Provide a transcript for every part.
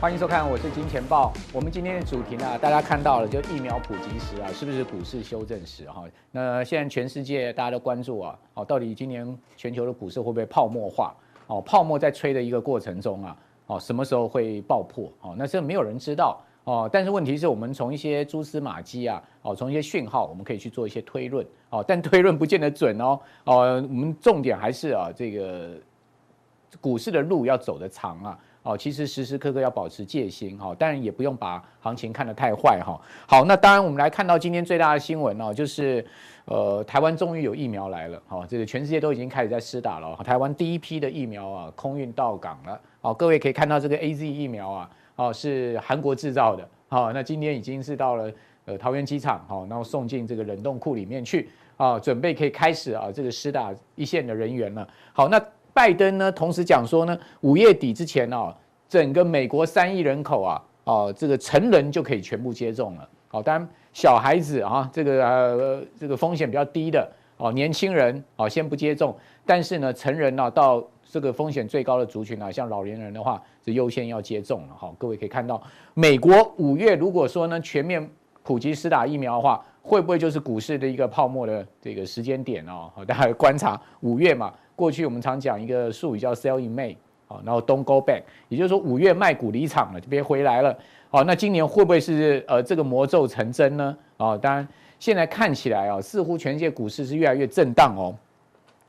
欢迎收看，我是金钱豹。我们今天的主题呢，大家看到了，就疫苗普及时啊，是不是股市修正时哈？那现在全世界大家都关注啊，哦，到底今年全球的股市会不会泡沫化？哦，泡沫在吹的一个过程中啊，哦，什么时候会爆破？哦，那这没有人知道哦。但是问题是我们从一些蛛丝马迹啊，哦，从一些讯号，我们可以去做一些推论哦，但推论不见得准哦。哦，我们重点还是啊，这个股市的路要走得长啊。哦，其实时时刻刻要保持戒心哈，当然也不用把行情看得太坏哈。好，那当然我们来看到今天最大的新闻哦，就是呃台湾终于有疫苗来了，好，这个全世界都已经开始在施打了。台湾第一批的疫苗啊，空运到港了。好，各位可以看到这个 AZ 疫苗啊，哦是韩国制造的。好，那今天已经是到了呃桃园机场，好，然后送进这个冷冻库里面去啊，准备可以开始啊这个施打一线的人员了。好，那。拜登呢，同时讲说呢，五月底之前哦，整个美国三亿人口啊，哦，这个成人就可以全部接种了。好，当然小孩子啊，这个呃，这个风险比较低的哦，年轻人哦，先不接种。但是呢，成人呢，到这个风险最高的族群啊，像老年人的话，是优先要接种了。好，各位可以看到，美国五月如果说呢，全面普及施打疫苗的话，会不会就是股市的一个泡沫的这个时间点哦？好，大家观察五月嘛。过去我们常讲一个术语叫 “sell in May”，好，然后 “don't go back”，也就是说五月卖股离场了，就别回来了。好，那今年会不会是呃这个魔咒成真呢？啊，当然现在看起来啊，似乎全世界股市是越来越震荡哦。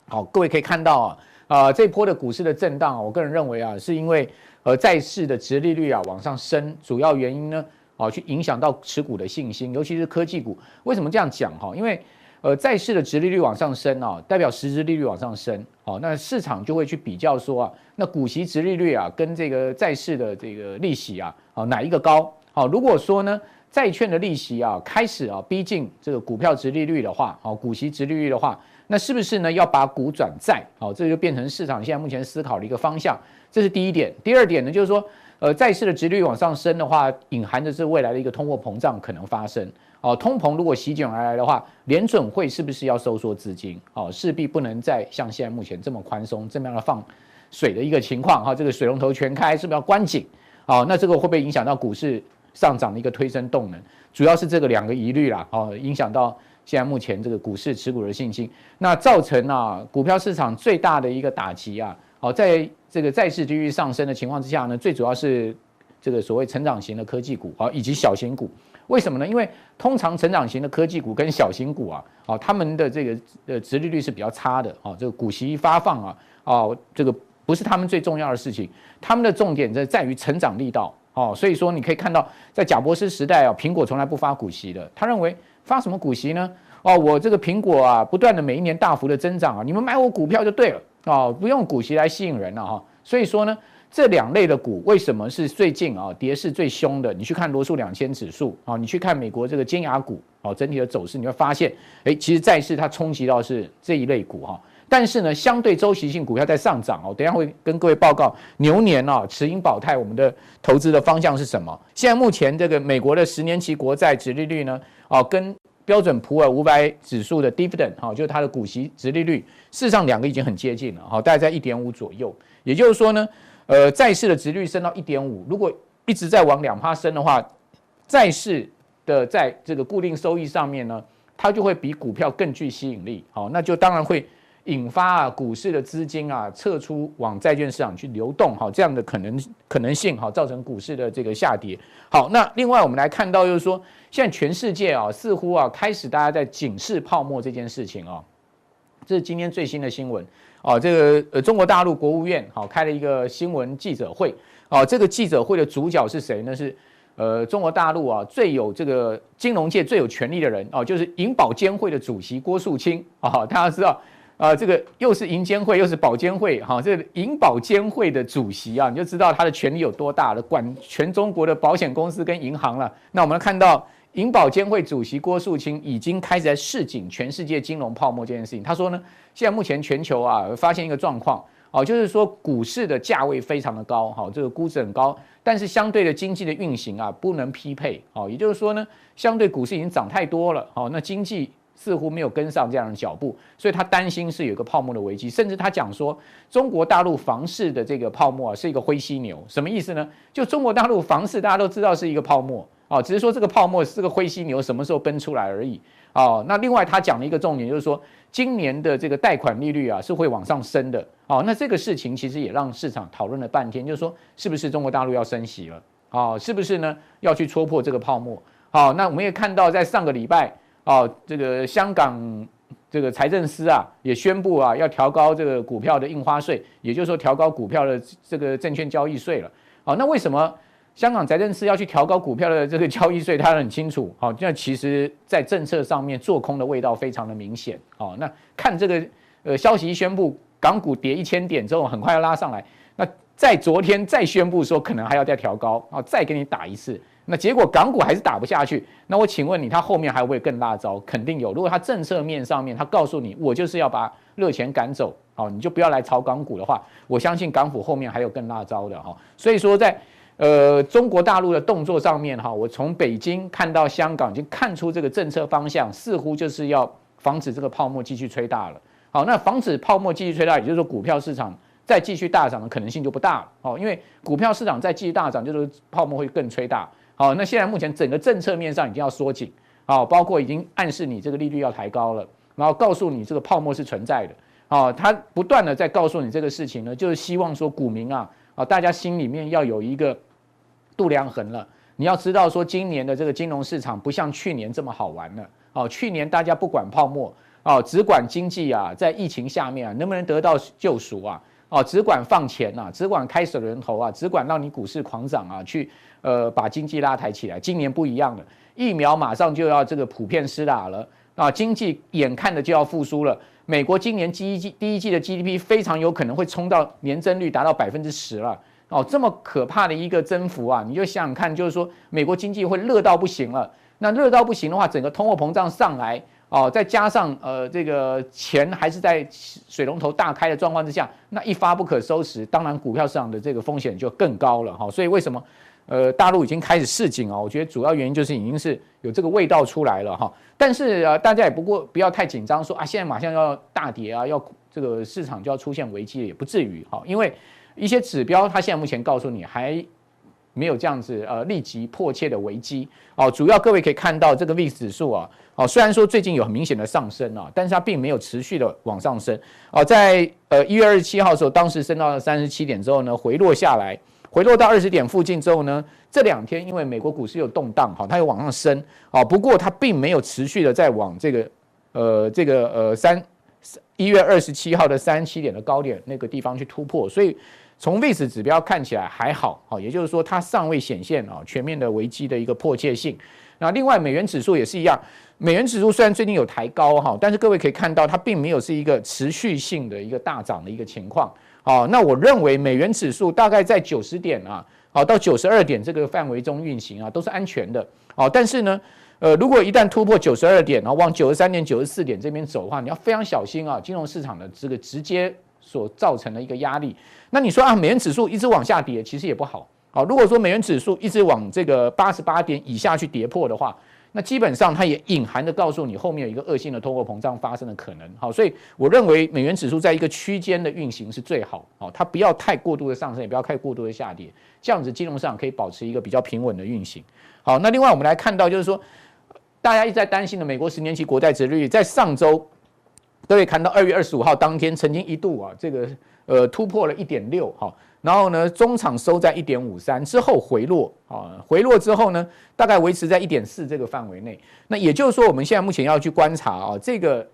好，各位可以看到啊，啊这波的股市的震荡，我个人认为啊，是因为呃债市的殖利率啊往上升，主要原因呢，啊去影响到持股的信心，尤其是科技股。为什么这样讲哈？因为呃，债市的殖利率往上升啊，代表实质利率往上升，好，那市场就会去比较说啊，那股息殖利率啊，跟这个债市的这个利息啊，好，哪一个高？好，如果说呢，债券的利息啊，开始啊逼近这个股票殖利率的话，好，股息殖利率的话，那是不是呢要把股转债？好，这就变成市场现在目前思考的一个方向，这是第一点。第二点呢，就是说，呃，债市的殖利率往上升的话，隐含的是未来的一个通货膨胀可能发生。哦，通膨如果席卷而来的话，联准会是不是要收缩资金？哦，势必不能再像现在目前这么宽松，这么样的放水的一个情况。哈，这个水龙头全开，是不是要关紧？哦，那这个会不会影响到股市上涨的一个推升动能？主要是这个两个疑虑啦。哦，影响到现在目前这个股市持股的信心，那造成啊股票市场最大的一个打击啊。好，在这个债市继续上升的情况之下呢，最主要是这个所谓成长型的科技股啊，以及小型股。为什么呢？因为通常成长型的科技股跟小型股啊，啊，他们的这个呃殖利率是比较差的啊，这个股息发放啊，啊，这个不是他们最重要的事情，他们的重点在在于成长力道哦，所以说你可以看到，在贾伯斯时代啊，苹果从来不发股息的，他认为发什么股息呢？哦，我这个苹果啊，不断的每一年大幅的增长啊，你们买我股票就对了哦，不用股息来吸引人了哈，所以说呢。这两类的股为什么是最近啊跌势最凶的？你去看罗素两千指数啊，你去看美国这个尖牙股啊，整体的走势你会发现，哎，其实债市它冲击到是这一类股哈。但是呢，相对周期性股票在上涨哦。等下会跟各位报告牛年啊，持盈保泰我们的投资的方向是什么？现在目前这个美国的十年期国债殖利率呢，啊，跟标准普尔五百指数的 dividend 哈，就是它的股息殖利率，事实上两个已经很接近了哈，大概在一点五左右。也就是说呢。呃，债市的殖率升到一点五，如果一直在往两趴升的话，债市的在这个固定收益上面呢，它就会比股票更具吸引力。好，那就当然会引发啊股市的资金啊撤出往债券市场去流动。好，这样的可能可能性好，造成股市的这个下跌。好，那另外我们来看到就是说，现在全世界啊似乎啊开始大家在警示泡沫这件事情啊，这是今天最新的新闻。哦，这个呃，中国大陆国务院好开了一个新闻记者会。哦，这个记者会的主角是谁呢？是呃，中国大陆啊最有这个金融界最有权力的人哦，就是银保监会的主席郭树清啊。大家知道啊，这个又是银监会又是保监会，哈，这个银保监会的主席啊，你就知道他的权力有多大了，管全中国的保险公司跟银行了。那我们看到银保监会主席郭树清已经开始在示警全世界金融泡沫这件事情。他说呢。现在目前全球啊，发现一个状况哦，就是说股市的价位非常的高，好，这个估值很高，但是相对的经济的运行啊，不能匹配，好，也就是说呢，相对股市已经涨太多了，好，那经济似乎没有跟上这样的脚步，所以他担心是有一个泡沫的危机，甚至他讲说中国大陆房市的这个泡沫啊是一个灰犀牛，什么意思呢？就中国大陆房市大家都知道是一个泡沫啊，只是说这个泡沫是个灰犀牛什么时候奔出来而已啊。那另外他讲了一个重点就是说，今年的这个贷款利率啊是会往上升的啊。那这个事情其实也让市场讨论了半天，就是说是不是中国大陆要升息了啊？是不是呢要去戳破这个泡沫？好，那我们也看到在上个礼拜。哦，这个香港这个财政司啊，也宣布啊，要调高这个股票的印花税，也就是说调高股票的这个证券交易税了。好，那为什么香港财政司要去调高股票的这个交易税？他很清楚。好，那其实在政策上面做空的味道非常的明显。好，那看这个呃消息一宣布，港股跌一千点之后，很快要拉上来。那在昨天再宣布说可能还要再调高，啊，再给你打一次。那结果港股还是打不下去，那我请问你，它后面还会更辣招？肯定有。如果它政策面上面，它告诉你，我就是要把热钱赶走，好，你就不要来炒港股的话，我相信港府后面还有更辣招的哈。所以说，在呃中国大陆的动作上面哈，我从北京看到香港，已经看出这个政策方向似乎就是要防止这个泡沫继续吹大了。好，那防止泡沫继续吹大，也就是说股票市场再继续大涨的可能性就不大了。哦，因为股票市场再继续大涨，就是泡沫会更吹大。好，那现在目前整个政策面上已经要缩紧，好，包括已经暗示你这个利率要抬高了，然后告诉你这个泡沫是存在的，好，他不断的在告诉你这个事情呢，就是希望说股民啊，啊，大家心里面要有一个度量衡了，你要知道说今年的这个金融市场不像去年这么好玩了，哦，去年大家不管泡沫，哦，只管经济啊，在疫情下面啊，能不能得到救赎啊，哦，只管放钱呐，只管开水龙头啊，只管让你股市狂涨啊，去。呃，把经济拉抬起来。今年不一样了，疫苗马上就要这个普遍施打了啊，经济眼看着就要复苏了。美国今年第一季第一季的 GDP 非常有可能会冲到年增率达到百分之十了哦，这么可怕的一个增幅啊！你就想想看，就是说美国经济会热到不行了。那热到不行的话，整个通货膨胀上来哦，再加上呃这个钱还是在水龙头大开的状况之下，那一发不可收拾，当然股票市场的这个风险就更高了哈。所以为什么？呃，大陆已经开始示警哦，我觉得主要原因就是已经是有这个味道出来了哈。但是呃，大家也不过不要太紧张，说啊，现在马上要大跌啊，要这个市场就要出现危机，也不至于哈。因为一些指标，它现在目前告诉你还没有这样子呃立即迫切的危机哦。主要各位可以看到这个 VIX 指数啊，哦，虽然说最近有很明显的上升啊，但是它并没有持续的往上升哦。在呃一月二十七号的时候，当时升到了三十七点之后呢，回落下来。回落到二十点附近之后呢，这两天因为美国股市有动荡，哈，它又往上升，啊，不过它并没有持续的在往这个，呃，这个呃三一月二十七号的三十七点的高点那个地方去突破，所以从 VIX 指标看起来还好，啊，也就是说它尚未显现啊全面的危机的一个迫切性。那另外美元指数也是一样，美元指数虽然最近有抬高哈，但是各位可以看到它并没有是一个持续性的一个大涨的一个情况。好，那我认为美元指数大概在九十点啊，好到九十二点这个范围中运行啊，都是安全的。好，但是呢，呃，如果一旦突破九十二点，然后往九十三点、九十四点这边走的话，你要非常小心啊，金融市场的这个直接所造成的一个压力。那你说啊，美元指数一直往下跌，其实也不好。好，如果说美元指数一直往这个八十八点以下去跌破的话，那基本上它也隐含的告诉你后面有一个恶性的通货膨胀发生的可能，好，所以我认为美元指数在一个区间的运行是最好，好，它不要太过度的上升，也不要太过度的下跌，这样子金融市场可以保持一个比较平稳的运行。好，那另外我们来看到就是说，大家一直在担心的美国十年期国债殖利率，在上周各位看到二月二十五号当天曾经一度啊这个呃突破了一点六，哈。然后呢，中场收在一点五三之后回落啊，回落之后呢，大概维持在一点四这个范围内。那也就是说，我们现在目前要去观察啊，这个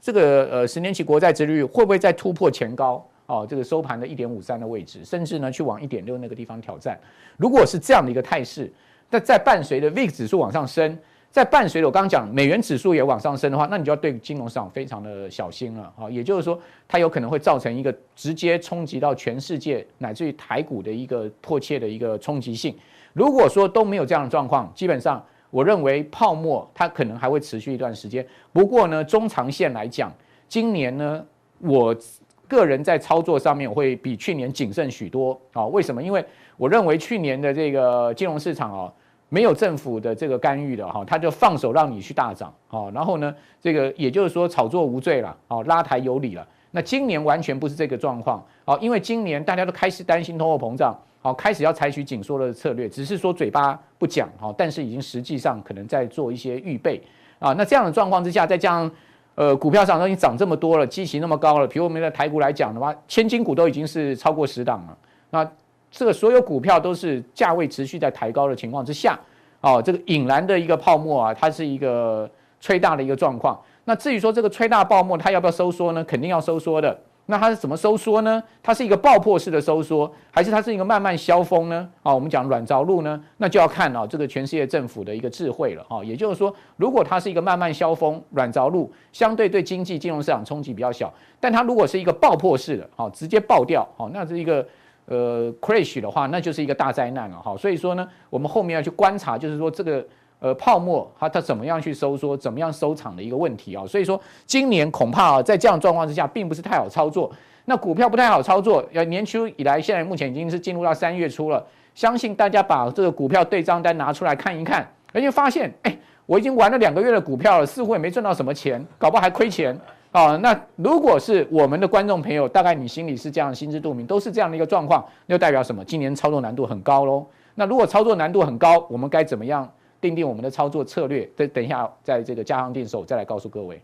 这个呃十年期国债殖利率会不会再突破前高啊？这个收盘的一点五三的位置，甚至呢去往一点六那个地方挑战。如果是这样的一个态势，那在伴随着 VIX 指数往上升。在伴随着我刚刚讲美元指数也往上升的话，那你就要对金融市场非常的小心了啊！也就是说，它有可能会造成一个直接冲击到全世界乃至于台股的一个迫切的一个冲击性。如果说都没有这样的状况，基本上我认为泡沫它可能还会持续一段时间。不过呢，中长线来讲，今年呢，我个人在操作上面我会比去年谨慎许多啊！为什么？因为我认为去年的这个金融市场啊。没有政府的这个干预的哈，他就放手让你去大涨，好，然后呢，这个也就是说炒作无罪了，好，拉抬有理了。那今年完全不是这个状况，好，因为今年大家都开始担心通货膨胀，好，开始要采取紧缩的策略，只是说嘴巴不讲，好，但是已经实际上可能在做一些预备啊。那这样的状况之下，再加上呃股票上都已经涨这么多了，基期那么高了，比如我们的台股来讲的话，千金股都已经是超过十档了，那。这个所有股票都是价位持续在抬高的情况之下，哦，这个引燃的一个泡沫啊，它是一个吹大的一个状况。那至于说这个吹大泡沫它要不要收缩呢？肯定要收缩的。那它是怎么收缩呢？它是一个爆破式的收缩，还是它是一个慢慢消风呢？啊，我们讲软着陆呢，那就要看啊这个全世界政府的一个智慧了哈。也就是说，如果它是一个慢慢消风、软着陆，相对对经济金融市场冲击比较小。但它如果是一个爆破式的，好，直接爆掉，好，那是一个。呃，crash 的话，那就是一个大灾难了哈。所以说呢，我们后面要去观察，就是说这个呃泡沫它它怎么样去收缩，怎么样收场的一个问题啊。所以说今年恐怕啊，在这样状况之下，并不是太好操作。那股票不太好操作，要年初以来，现在目前已经是进入到三月初了。相信大家把这个股票对账单拿出来看一看，而且发现，哎，我已经玩了两个月的股票了，似乎也没赚到什么钱，搞不好还亏钱。啊，那如果是我们的观众朋友，大概你心里是这样心知肚明，都是这样的一个状况，那就代表什么？今年操作难度很高喽。那如果操作难度很高，我们该怎么样定定我们的操作策略？等等一下，在这个加强定的时候再来告诉各位。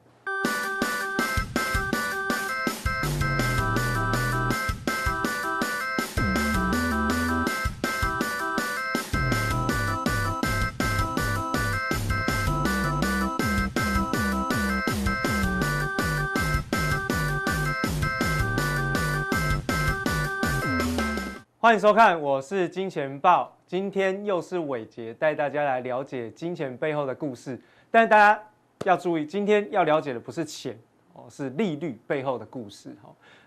欢迎收看，我是金钱豹，今天又是伟杰带大家来了解金钱背后的故事。但大家要注意，今天要了解的不是钱哦，是利率背后的故事。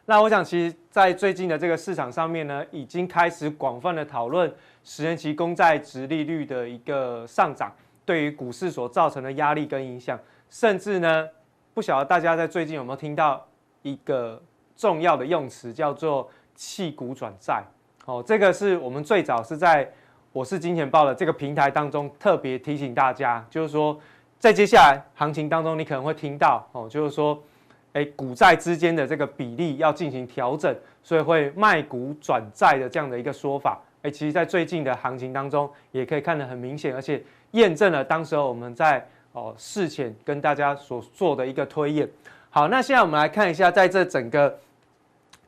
那我想，其实，在最近的这个市场上面呢，已经开始广泛的讨论十年期公债殖利率的一个上涨，对于股市所造成的压力跟影响。甚至呢，不晓得大家在最近有没有听到一个重要的用词，叫做弃股转债。哦，这个是我们最早是在我是金钱豹的这个平台当中特别提醒大家，就是说在接下来行情当中，你可能会听到哦，就是说，哎，股债之间的这个比例要进行调整，所以会卖股转债的这样的一个说法。哎，其实，在最近的行情当中，也可以看得很明显，而且验证了当时候我们在哦事前跟大家所做的一个推演。好，那现在我们来看一下，在这整个。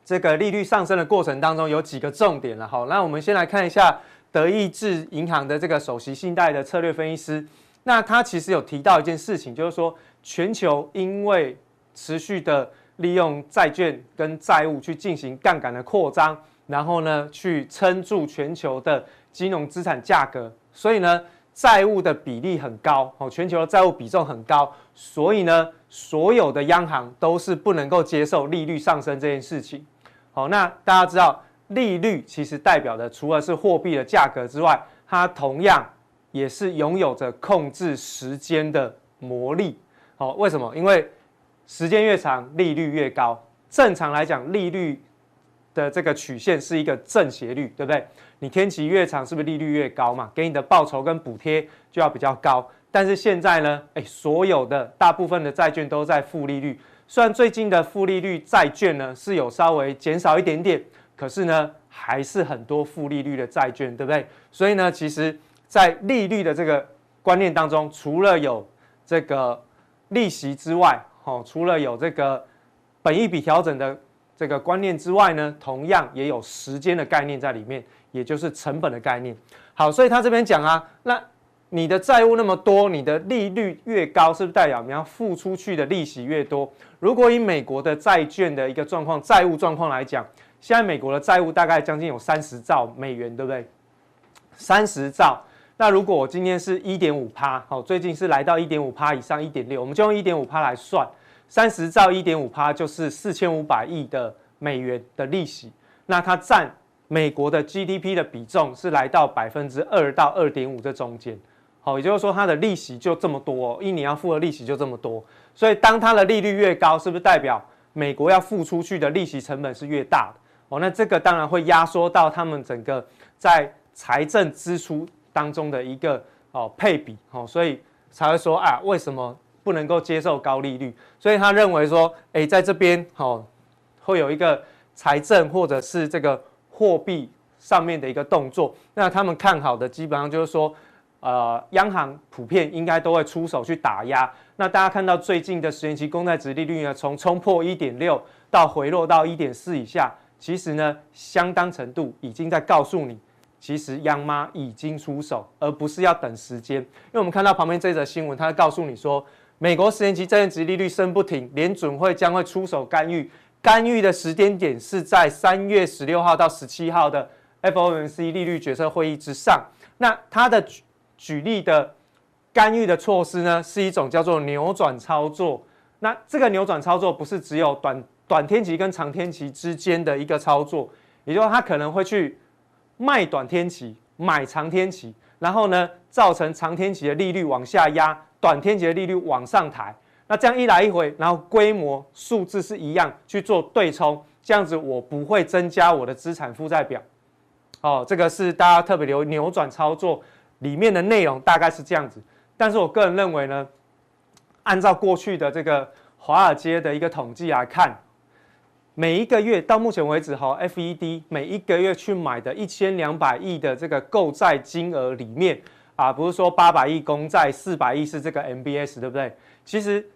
这个利率上升的过程当中有几个重点了，好，那我们先来看一下德意志银行的这个首席信贷的策略分析师，那他其实有提到一件事情，就是说全球因为持续的利用债券跟债务去进行杠杆的扩张，然后呢去撑住全球的金融资产价格，所以呢债务的比例很高，哦，全球的债务比重很高，所以呢所有的央行都是不能够接受利率上升这件事情。好，那大家知道利率其实代表的除了是货币的价格之外，它同样也是拥有着控制时间的魔力。好，为什么？因为时间越长，利率越高。正常来讲，利率的这个曲线是一个正斜率，对不对？你天期越长，是不是利率越高嘛？给你的报酬跟补贴就要比较高。但是现在呢，诶，所有的大部分的债券都在负利率。虽然最近的负利率债券呢是有稍微减少一点点，可是呢还是很多负利率的债券，对不对？所以呢，其实，在利率的这个观念当中，除了有这个利息之外，哦，除了有这个本一笔调整的这个观念之外呢，同样也有时间的概念在里面，也就是成本的概念。好，所以他这边讲啊，那。你的债务那么多，你的利率越高，是不是代表你要付出去的利息越多？如果以美国的债券的一个状况、债务状况来讲，现在美国的债务大概将近有三十兆美元，对不对？三十兆。那如果我今天是一点五趴，好，最近是来到一点五趴以上，一点六，我们就用一点五趴来算，三十兆一点五趴就是四千五百亿的美元的利息。那它占美国的 GDP 的比重是来到百分之二到二点五这中间。好，也就是说，它的利息就这么多，一年要付的利息就这么多，所以当它的利率越高，是不是代表美国要付出去的利息成本是越大的？哦，那这个当然会压缩到他们整个在财政支出当中的一个哦配比哦，所以才会说啊，为什么不能够接受高利率？所以他认为说，哎，在这边哦会有一个财政或者是这个货币上面的一个动作。那他们看好的基本上就是说，呃，央行普遍应该都会出手去打压。那大家看到最近的十年期公债殖利率呢，从冲破一点六到回落到一点四以下，其实呢，相当程度已经在告诉你，其实央妈已经出手，而不是要等时间。因为我们看到旁边这则新闻，它告诉你说，美国十年期债券殖利率升不停，联准会将会出手干预，干预的时间点是在三月十六号到十七号的 FOMC 利率决策会议之上。那它的举例的。干预的措施呢，是一种叫做扭转操作。那这个扭转操作不是只有短短天期跟长天期之间的一个操作，也就是说，它可能会去卖短天期，买长天期，然后呢，造成长天期的利率往下压，短天期的利率往上抬。那这样一来一回，然后规模数字是一样去做对冲，这样子我不会增加我的资产负债表。哦，这个是大家特别留意扭转操作里面的内容，大概是这样子。但是我个人认为呢，按照过去的这个华尔街的一个统计来看，每一个月到目前为止哈，FED 每一个月去买的一千两百亿的这个购债金额里面啊，不是说八百亿公债，四百亿是这个 MBS，对不对？其实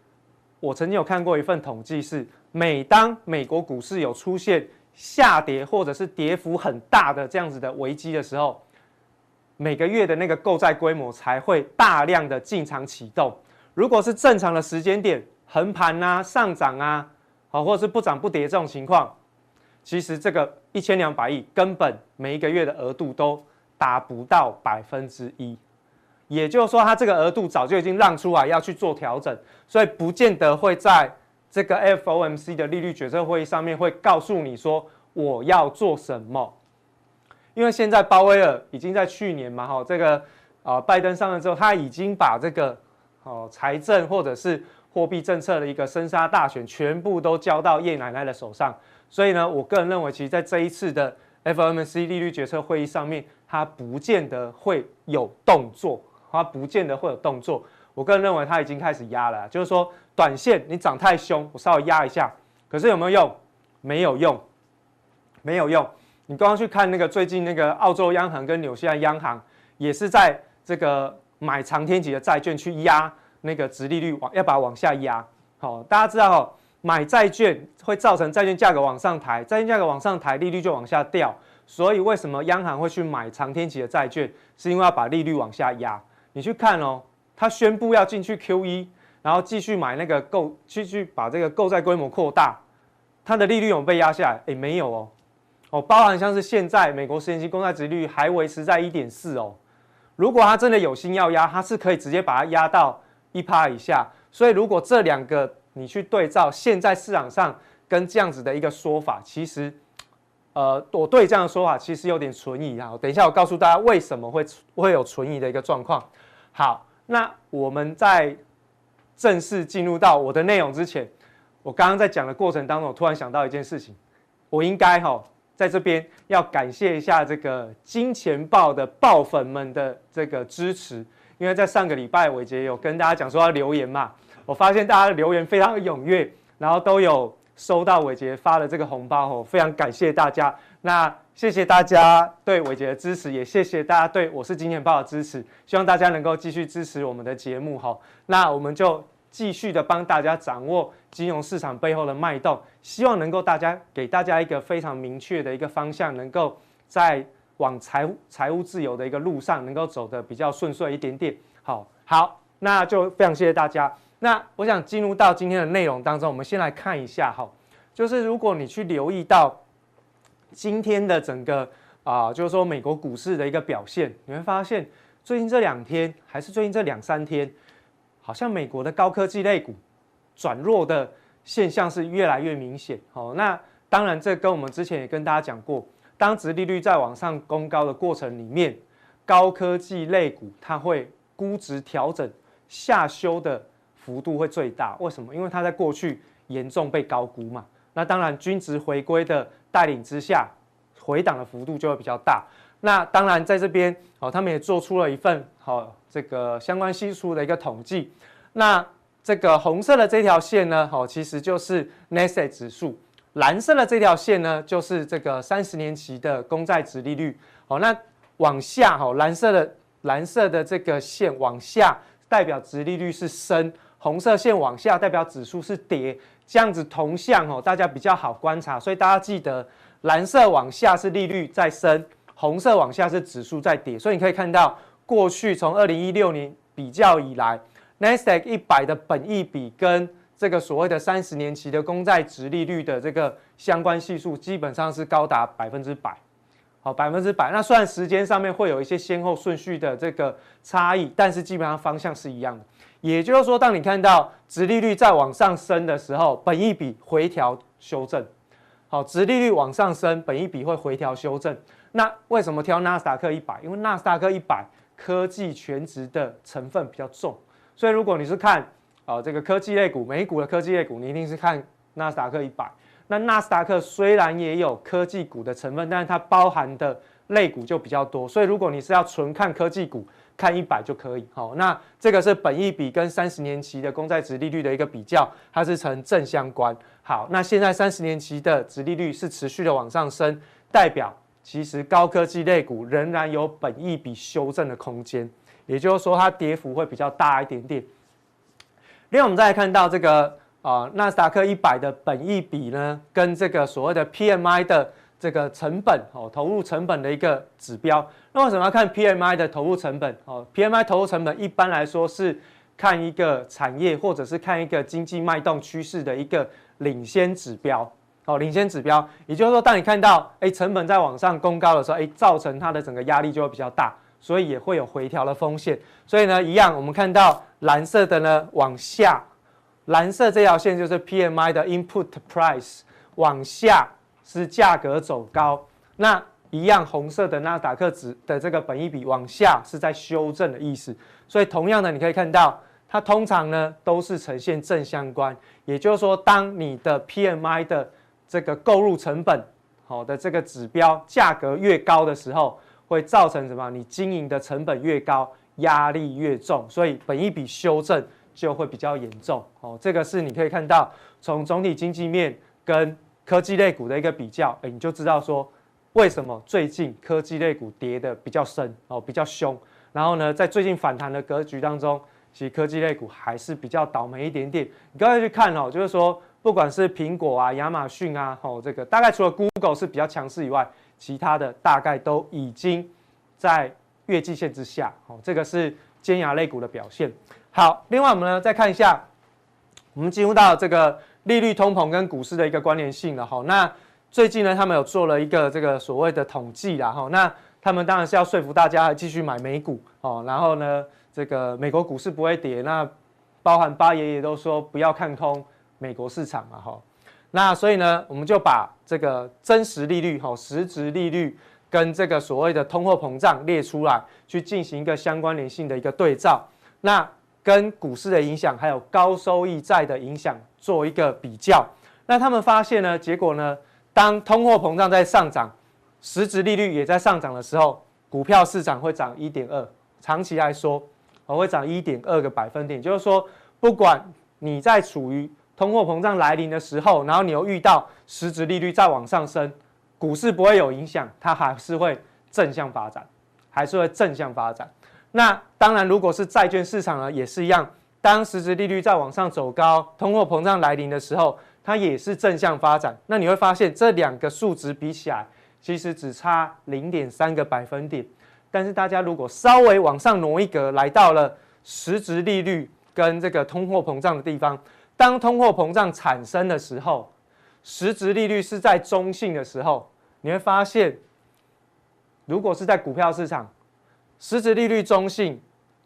我曾经有看过一份统计，是每当美国股市有出现下跌或者是跌幅很大的这样子的危机的时候。每个月的那个购债规模才会大量的进场启动。如果是正常的时间点，横盘啊、上涨啊，好，或者是不涨不跌这种情况，其实这个一千两百亿根本每一个月的额度都达不到百分之一。也就是说，它这个额度早就已经让出来要去做调整，所以不见得会在这个 FOMC 的利率决策会议上面会告诉你说我要做什么。因为现在鲍威尔已经在去年嘛，哈，这个啊，拜登上任之后，他已经把这个哦财政或者是货币政策的一个生杀大权全部都交到叶奶奶的手上，所以呢，我个人认为，其实在这一次的 FOMC 利率决策会议上面，他不见得会有动作，他不见得会有动作。我个人认为他已经开始压了，就是说短线你涨太凶，我稍微压一下，可是有没有用？没有用，没有用。你刚刚去看那个最近那个澳洲央行跟纽西兰央行也是在这个买长天期的债券去压那个殖利率往要把它往下压。好，大家知道哦，买债券会造成债券价格往上抬，债券价格往上抬，利率就往下掉。所以为什么央行会去买长天期的债券？是因为要把利率往下压。你去看哦，他宣布要进去 QE，然后继续买那个购，继续把这个购债规模扩大，它的利率有没有被压下来？诶，没有哦。哦，包含像是现在美国十年期公债殖利率还维持在一点四哦，如果他真的有心要压，他是可以直接把它压到一趴以下。所以如果这两个你去对照，现在市场上跟这样子的一个说法，其实，呃，我对这样的说法其实有点存疑啊。等一下我告诉大家为什么会会有存疑的一个状况。好，那我们在正式进入到我的内容之前，我刚刚在讲的过程当中，我突然想到一件事情，我应该哈。在这边要感谢一下这个金钱豹的爆粉们的这个支持，因为在上个礼拜伟杰有跟大家讲说要留言嘛，我发现大家的留言非常的踊跃，然后都有收到伟杰发的这个红包哦，非常感谢大家。那谢谢大家对伟杰的支持，也谢谢大家对我是金钱豹的支持，希望大家能够继续支持我们的节目哈。那我们就。继续的帮大家掌握金融市场背后的脉动，希望能够大家给大家一个非常明确的一个方向，能够在往财务财务自由的一个路上能够走得比较顺遂一点点。好，好，那就非常谢谢大家。那我想进入到今天的内容当中，我们先来看一下哈，就是如果你去留意到今天的整个啊，就是说美国股市的一个表现，你会发现最近这两天还是最近这两三天。好像美国的高科技类股转弱的现象是越来越明显。好，那当然这跟我们之前也跟大家讲过，当殖利率在往上攻高的过程里面，高科技类股它会估值调整下修的幅度会最大。为什么？因为它在过去严重被高估嘛。那当然均值回归的带领之下，回档的幅度就会比较大。那当然在这边哦，他们也做出了一份好这个相关系数的一个统计。那这个红色的这条线呢，好，其实就是 n a s a 指数；蓝色的这条线呢，就是这个三十年期的公债殖利率。好，那往下哈，蓝色的蓝色的这个线往下代表殖利率是升，红色线往下代表指数是跌。这样子同向哦，大家比较好观察，所以大家记得蓝色往下是利率在升，红色往下是指数在跌。所以你可以看到，过去从二零一六年比较以来，Nasdaq 一百的本益比跟这个所谓的三十年期的公债殖利率的这个相关系数，基本上是高达百分之百，好，百分之百。那虽然时间上面会有一些先后顺序的这个差异，但是基本上方向是一样的。也就是说，当你看到殖利率在往上升的时候，本益比回调修正。好，殖利率往上升，本益比会回调修正。那为什么挑纳斯达克一百？因为纳斯达克一百科技全值的成分比较重，所以如果你是看啊这个科技类股，美股的科技类股，你一定是看纳斯达克一百。那纳斯达克虽然也有科技股的成分，但是它包含的类股就比较多，所以如果你是要纯看科技股。看一百就可以，好，那这个是本益比跟三十年期的公债值利率的一个比较，它是呈正相关。好，那现在三十年期的值利率是持续的往上升，代表其实高科技类股仍然有本益比修正的空间，也就是说它跌幅会比较大一点点。另外，我们再来看到这个啊纳斯达克一百的本益比呢，跟这个所谓的 PMI 的。这个成本哦，投入成本的一个指标。那为什么要看 PMI 的投入成本？哦，PMI 投入成本一般来说是看一个产业或者是看一个经济脉动趋势的一个领先指标。哦，领先指标，也就是说，当你看到哎成本在往上攻高的时候，哎造成它的整个压力就会比较大，所以也会有回调的风险。所以呢，一样我们看到蓝色的呢往下，蓝色这条线就是 PMI 的 input price 往下。是价格走高，那一样红色的纳斯达克指的这个本益比往下是在修正的意思，所以同样的你可以看到，它通常呢都是呈现正相关，也就是说，当你的 PMI 的这个购入成本好的这个指标价格越高的时候，会造成什么？你经营的成本越高，压力越重，所以本一笔修正就会比较严重。哦，这个是你可以看到从总体经济面跟。科技类股的一个比较，哎，你就知道说为什么最近科技类股跌得比较深哦，比较凶。然后呢，在最近反弹的格局当中，其实科技类股还是比较倒霉一点点。你刚才去看哦，就是说不管是苹果啊、亚马逊啊，哦，这个大概除了 Google 是比较强势以外，其他的大概都已经在月季线之下。哦，这个是尖牙类股的表现。好，另外我们呢再看一下，我们进入到这个。利率通膨跟股市的一个关联性了哈，那最近呢，他们有做了一个这个所谓的统计啦哈，那他们当然是要说服大家继续买美股哦，然后呢，这个美国股市不会跌，那包含巴爷爷都说不要看空美国市场嘛哈，那所以呢，我们就把这个真实利率哈，实质利率跟这个所谓的通货膨胀列出来，去进行一个相关联性的一个对照，那。跟股市的影响，还有高收益债的影响做一个比较，那他们发现呢，结果呢，当通货膨胀在上涨，实质利率也在上涨的时候，股票市场会涨一点二，长期来说，我会涨一点二个百分点。就是说，不管你在处于通货膨胀来临的时候，然后你又遇到实质利率再往上升，股市不会有影响，它还是会正向发展，还是会正向发展。那当然，如果是债券市场呢，也是一样。当实质利率在往上走高，通货膨胀来临的时候，它也是正向发展。那你会发现，这两个数值比起来，其实只差零点三个百分点。但是大家如果稍微往上挪一格，来到了实质利率跟这个通货膨胀的地方，当通货膨胀产生的时候，实质利率是在中性的时候，你会发现，如果是在股票市场。实质利率中性，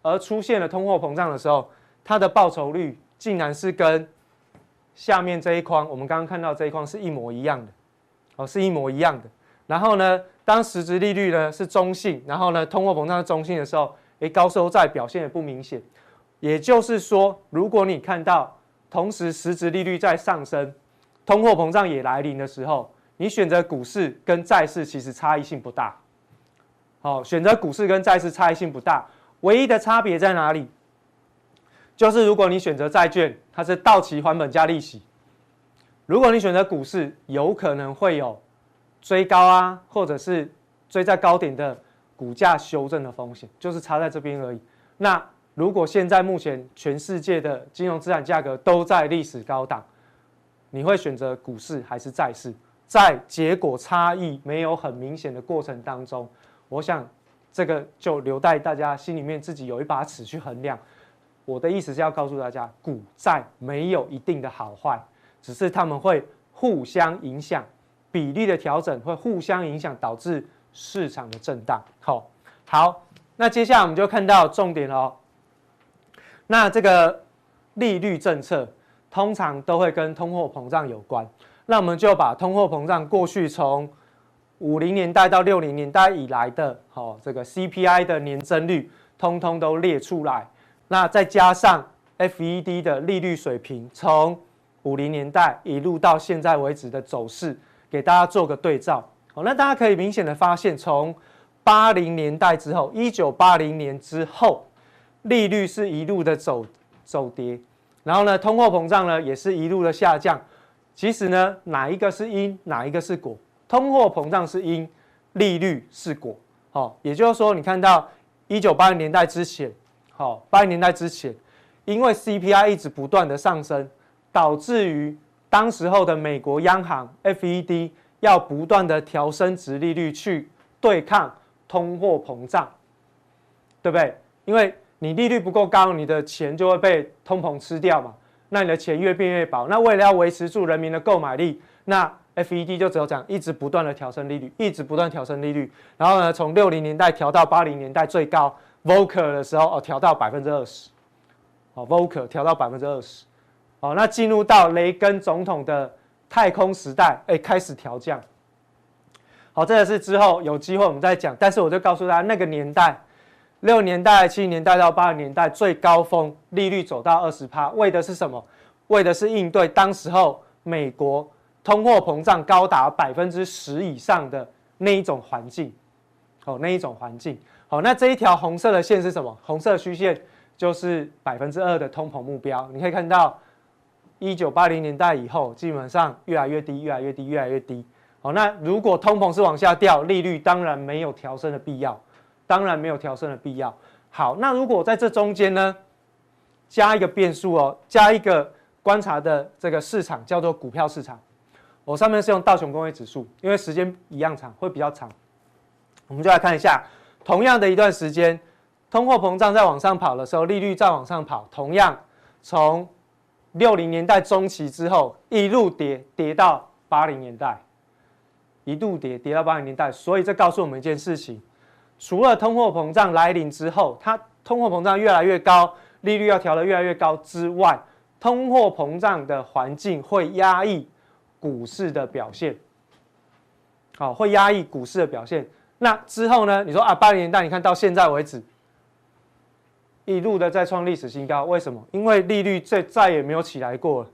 而出现了通货膨胀的时候，它的报酬率竟然是跟下面这一框，我们刚刚看到这一框是一模一样的，哦，是一模一样的。然后呢，当实质利率呢是中性，然后呢，通货膨胀是中性的时候，诶，高收债表现也不明显。也就是说，如果你看到同时实质利率在上升，通货膨胀也来临的时候，你选择股市跟债市其实差异性不大。好，选择股市跟债市差异性不大，唯一的差别在哪里？就是如果你选择债券，它是到期还本加利息；如果你选择股市，有可能会有追高啊，或者是追在高点的股价修正的风险，就是差在这边而已。那如果现在目前全世界的金融资产价格都在历史高档，你会选择股市还是债市？在结果差异没有很明显的过程当中，我想这个就留待大家心里面自己有一把尺去衡量。我的意思是要告诉大家，股债没有一定的好坏，只是他们会互相影响，比例的调整会互相影响，导致市场的震荡。好，好，那接下来我们就看到重点了。那这个利率政策通常都会跟通货膨胀有关，那我们就把通货膨胀过去从五零年代到六零年代以来的，好，这个 CPI 的年增率，通通都列出来。那再加上 FED 的利率水平，从五零年代一路到现在为止的走势，给大家做个对照。好，那大家可以明显的发现，从八零年代之后，一九八零年之后，利率是一路的走走跌，然后呢，通货膨胀呢也是一路的下降。其实呢，哪一个是因，哪一个是果？通货膨胀是因，利率是果。好，也就是说，你看到一九八零年代之前。好，八零年代之前，因为 CPI 一直不断的上升，导致于当时候的美国央行 FED 要不断的调升殖利率去对抗通货膨胀，对不对？因为你利率不够高，你的钱就会被通膨吃掉嘛。那你的钱越变越薄，那为了要维持住人民的购买力，那 FED 就只有这样一直不断的调升利率，一直不断调升利率，然后呢，从六零年代调到八零年代最高。Volcker 的时候哦，调到百分之二十，哦，Volcker 调到百分之二十，哦，那进入到雷根总统的太空时代，哎，开始调降。好，这个是之后有机会我们再讲，但是我就告诉大家，那个年代，六年代、七年代到八十年代最高峰，利率走到二十趴，为的是什么？为的是应对当时候美国通货膨胀高达百分之十以上的那一种环境，哦，那一种环境。好，那这一条红色的线是什么？红色虚线就是百分之二的通膨目标。你可以看到，一九八零年代以后，基本上越来越低，越来越低，越来越低。好，那如果通膨是往下掉，利率当然没有调升的必要，当然没有调升的必要。好，那如果在这中间呢，加一个变数哦，加一个观察的这个市场叫做股票市场。我上面是用道琼工业指数，因为时间一样长，会比较长。我们就来看一下。同样的一段时间，通货膨胀在往上跑的时候，利率在往上跑。同样，从六零年代中期之后，一路跌跌到八零年代，一度跌跌到八零年代。所以这告诉我们一件事情：除了通货膨胀来临之后，它通货膨胀越来越高，利率要调得越来越高之外，通货膨胀的环境会压抑股市的表现。好，会压抑股市的表现。那之后呢？你说啊，八零年代，你看到现在为止，一路的在创历史新高，为什么？因为利率再再也没有起来过了。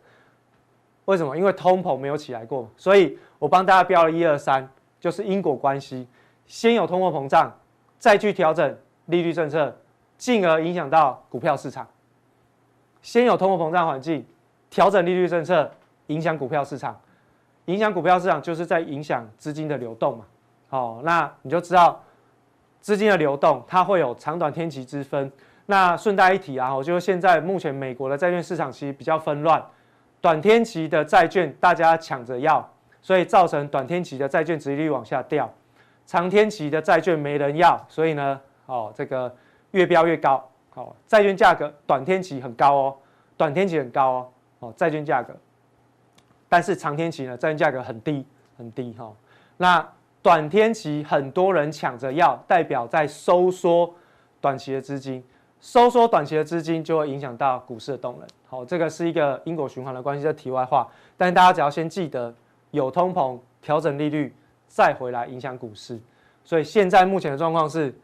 为什么？因为通膨没有起来过。所以我帮大家标了一二三，就是因果关系。先有通货膨胀，再去调整利率政策，进而影响到股票市场。先有通货膨胀环境，调整利率政策，影响股票市场，影响股票市场就是在影响资金的流动嘛。好，那你就知道资金的流动，它会有长短天期之分。那顺带一提啊，我觉得现在目前美国的债券市场其实比较纷乱，短天期的债券大家抢着要，所以造成短天期的债券殖利率往下掉，长天期的债券没人要，所以呢，哦，这个越飙越高。哦，债券价格短天期很高哦，短天期很高哦，哦，债券价格，但是长天期呢，债券价格很低很低哈。那短天期很多人抢着要，代表在收缩短期的资金，收缩短期的资金就会影响到股市的动能。好，这个是一个因果循环的关系，这题外话。但大家只要先记得，有通膨，调整利率，再回来影响股市。所以现在目前的状况是，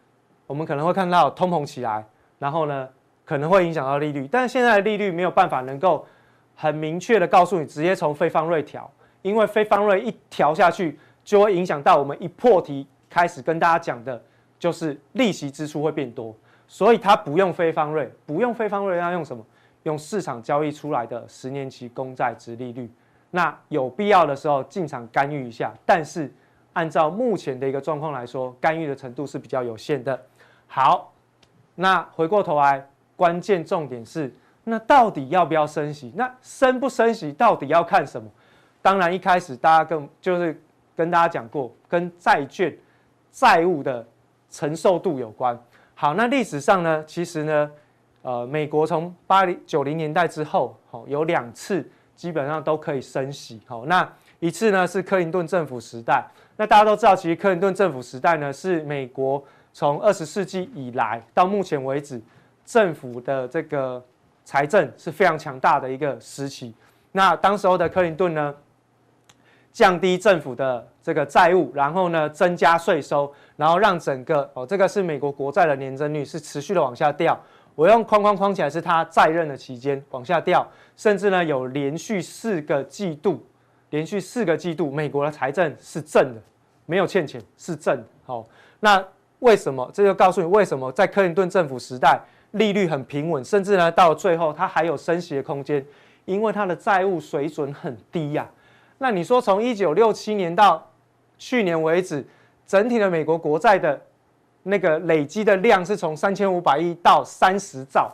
我们可能会看到通膨起来，然后呢，可能会影响到利率。但是现在的利率没有办法能够很明确的告诉你，直接从非方瑞调，因为非方瑞一调下去。就会影响到我们一破题开始跟大家讲的就是利息支出会变多，所以它不用非方瑞，不用非方瑞，它用什么？用市场交易出来的十年期公债殖利率。那有必要的时候进场干预一下，但是按照目前的一个状况来说，干预的程度是比较有限的。好，那回过头来，关键重点是，那到底要不要升息？那升不升息到底要看什么？当然一开始大家跟就是跟大家讲过，跟债券债务的承受度有关。好，那历史上呢，其实呢，呃，美国从八零九零年代之后，好有两次。基本上都可以升息，好，那一次呢是克林顿政府时代，那大家都知道，其实克林顿政府时代呢是美国从二十世纪以来到目前为止，政府的这个财政是非常强大的一个时期。那当时候的克林顿呢，降低政府的这个债务，然后呢增加税收，然后让整个哦这个是美国国债的年增率是持续的往下掉。我用框框框起来，是他在任的期间往下掉，甚至呢有连续四个季度，连续四个季度，美国的财政是正的，没有欠钱，是正。好，那为什么？这就告诉你为什么在克林顿政府时代利率很平稳，甚至呢到了最后它还有升息的空间，因为它的债务水准很低呀、那你说从一九六七年到去年为止，整体的美国国债的。那个累积的量是从三千五百亿到三十兆，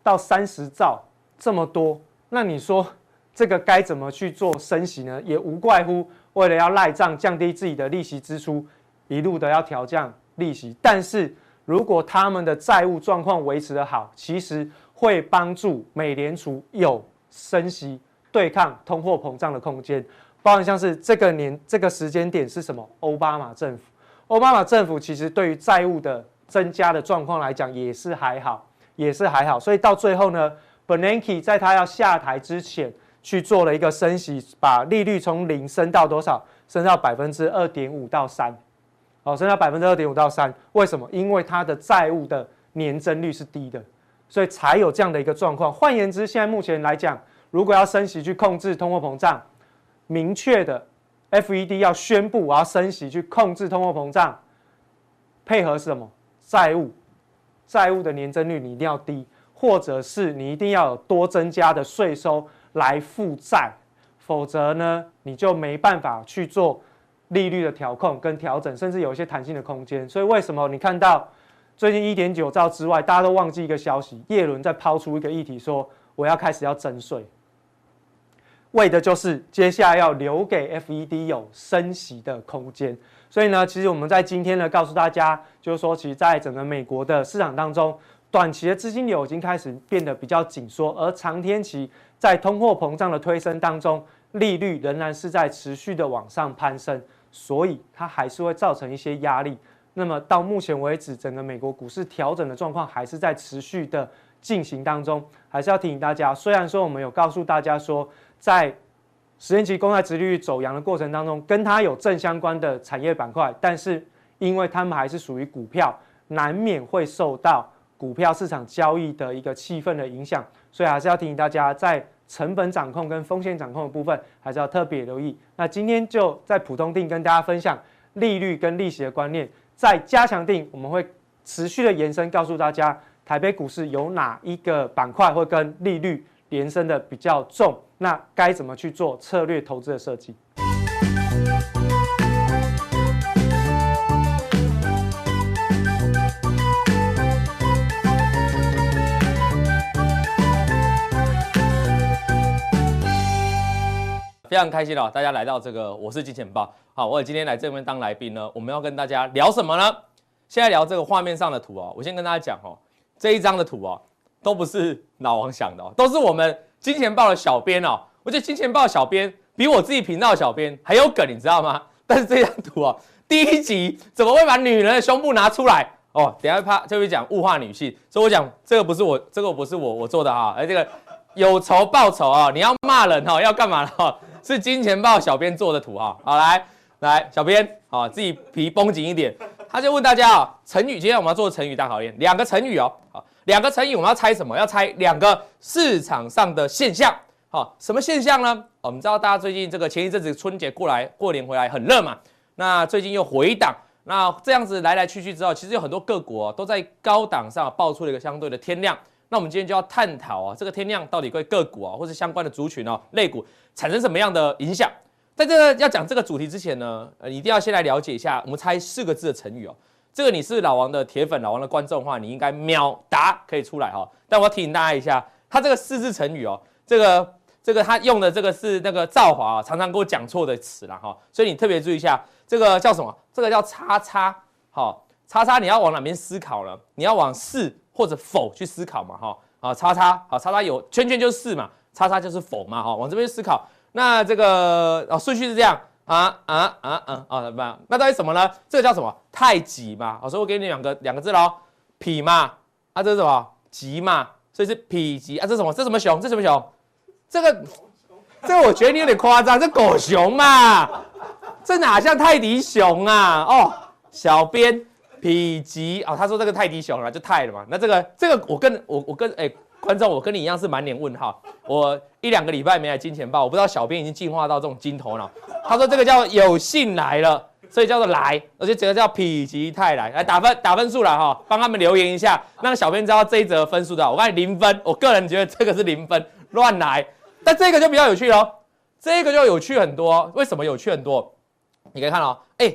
到三十兆这么多，那你说这个该怎么去做升息呢？也无怪乎为了要赖账，降低自己的利息支出，一路的要调降利息。但是如果他们的债务状况维持得好，其实会帮助美联储有升息对抗通货膨胀的空间。包含像是这个年这个时间点是什么？奥巴马政府。奥巴马政府其实对于债务的增加的状况来讲也是还好，也是还好，所以到最后呢，Bernanke 在他要下台之前去做了一个升息，把利率从零升到多少？升到百分之二点五到三，哦，升到百分之二点五到三。为什么？因为它的债务的年增率是低的，所以才有这样的一个状况。换言之，现在目前来讲，如果要升息去控制通货膨胀，明确的。FED 要宣布我要升息去控制通货膨胀，配合什么？债务，债务的年增率你一定要低，或者是你一定要有多增加的税收来负债，否则呢，你就没办法去做利率的调控跟调整，甚至有一些弹性的空间。所以为什么你看到最近一点九兆之外，大家都忘记一个消息，叶伦在抛出一个议题说，我要开始要征税。为的就是接下来要留给 FED 有升息的空间，所以呢，其实我们在今天呢告诉大家，就是说，其实在整个美国的市场当中，短期的资金流已经开始变得比较紧缩，而长天期在通货膨胀的推升当中，利率仍然是在持续的往上攀升，所以它还是会造成一些压力。那么到目前为止，整个美国股市调整的状况还是在持续的进行当中，还是要提醒大家，虽然说我们有告诉大家说。在十年期公债殖利率走扬的过程当中，跟它有正相关的产业板块，但是因为它们还是属于股票，难免会受到股票市场交易的一个气氛的影响，所以还是要提醒大家，在成本掌控跟风险掌控的部分，还是要特别留意。那今天就在普通定跟大家分享利率跟利息的观念，在加强定我们会持续的延伸，告诉大家台北股市有哪一个板块会跟利率连升的比较重。那该怎么去做策略投资的设计？非常开心哦，大家来到这个我是金钱豹。好，我今天来这边当来宾呢，我们要跟大家聊什么呢？现在聊这个画面上的图哦，我先跟大家讲哦，这一张的图哦，都不是老王想的哦，都是我们。金钱豹的小编哦，我觉得金钱豹小编比我自己频道小编还有梗，你知道吗？但是这张图哦，第一集怎么会把女人的胸部拿出来哦？等下怕就会讲物化女性，所以我讲这个不是我，这个不是我我做的哈，而这个有仇报仇啊，你要骂人哦，要干嘛哈？是金钱豹小编做的图哈，好来来，小编啊，自己皮绷紧一点，他就问大家啊，成语，今天我们要做成语大考验，两个成语哦，好。两个成语，我们要猜什么？要猜两个市场上的现象。好，什么现象呢？我们知道大家最近这个前一阵子春节过来过年回来很热嘛，那最近又回档，那这样子来来去去之后，其实有很多个股都在高档上爆出了一个相对的天量。那我们今天就要探讨啊，这个天量到底对个股啊，或是相关的族群哦，类股产生什么样的影响？在这个要讲这个主题之前呢，呃，一定要先来了解一下，我们猜四个字的成语哦。这个你是老王的铁粉、老王的观众的话，你应该秒答可以出来哈。但我要提醒大家一下，他这个四字成语哦，这个这个他用的这个是那个赵华常常给我讲错的词了哈，所以你特别注意一下，这个叫什么？这个叫叉叉，好，叉叉你要往哪边思考了？你要往四。或者否去思考嘛，哈啊，叉叉好，叉叉有圈圈就是嘛，叉叉就是否嘛，哈，往这边思考。那这个哦顺序是这样啊啊啊啊啊，怎么样？那到底什么呢？这个叫什么？太极嘛，好，所以我给你两个两个字喽，匹嘛，啊这是什么？极嘛，所以是否极啊，这什么？这什么熊？这什么熊？这个这个我觉得你有点夸张，这狗熊嘛，这哪像泰迪熊啊？哦，小编。否极啊，他说这个泰迪熊啊，就泰了嘛。那这个这个我跟我我跟哎、欸、观众，我跟你一样是满脸问号。我一两个礼拜没来金钱豹，我不知道小编已经进化到这种金头脑。他说这个叫有幸来了，所以叫做来，而且这个叫否极泰来。来打分打分数了哈，帮他们留言一下，让小编知道这一则分数的。我告诉你零分，我个人觉得这个是零分，乱来。但这个就比较有趣喽，这个就有趣很多。为什么有趣很多？你可以看哦，哎、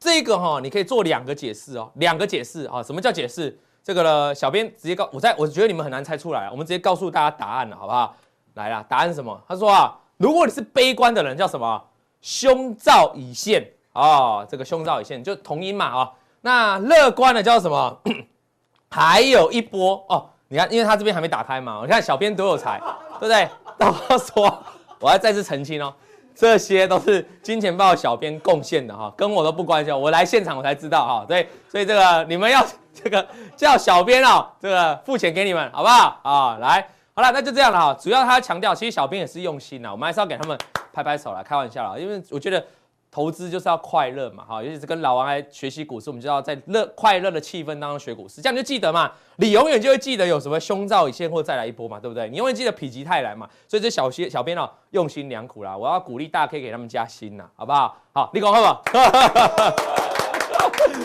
这个哈，你可以做两个解释哦，两个解释啊。什么叫解释？这个呢，小编直接告我在，我觉得你们很难猜出来，我们直接告诉大家答案了，好不好？来啦，答案是什么？他说啊，如果你是悲观的人，叫什么？胸罩已现哦，这个胸罩已现就同音嘛啊。那乐观的叫什么？还有一波哦。你看，因为他这边还没打开嘛，你看小编多有才，对不对？到时候说，我要再次澄清哦。这些都是金钱豹小编贡献的哈，跟我都不关心。我来现场我才知道哈，对，所以这个你们要这个叫小编哦，这个付钱给你们，好不好啊？来，好了，那就这样了哈。主要他强调，其实小编也是用心的，我们还是要给他们拍拍手来，开玩笑啦，因为我觉得。投资就是要快乐嘛，哈，尤其是跟老王来学习股市，我们就要在乐快乐的气氛当中学股市，这样就记得嘛，你永远就会记得有什么胸罩已现或再来一波嘛，对不对？你永远记得否极泰来嘛，所以这小些小编哦用心良苦啦，我要鼓励大家可以给他们加薪呐，好不好？好，你讲好不？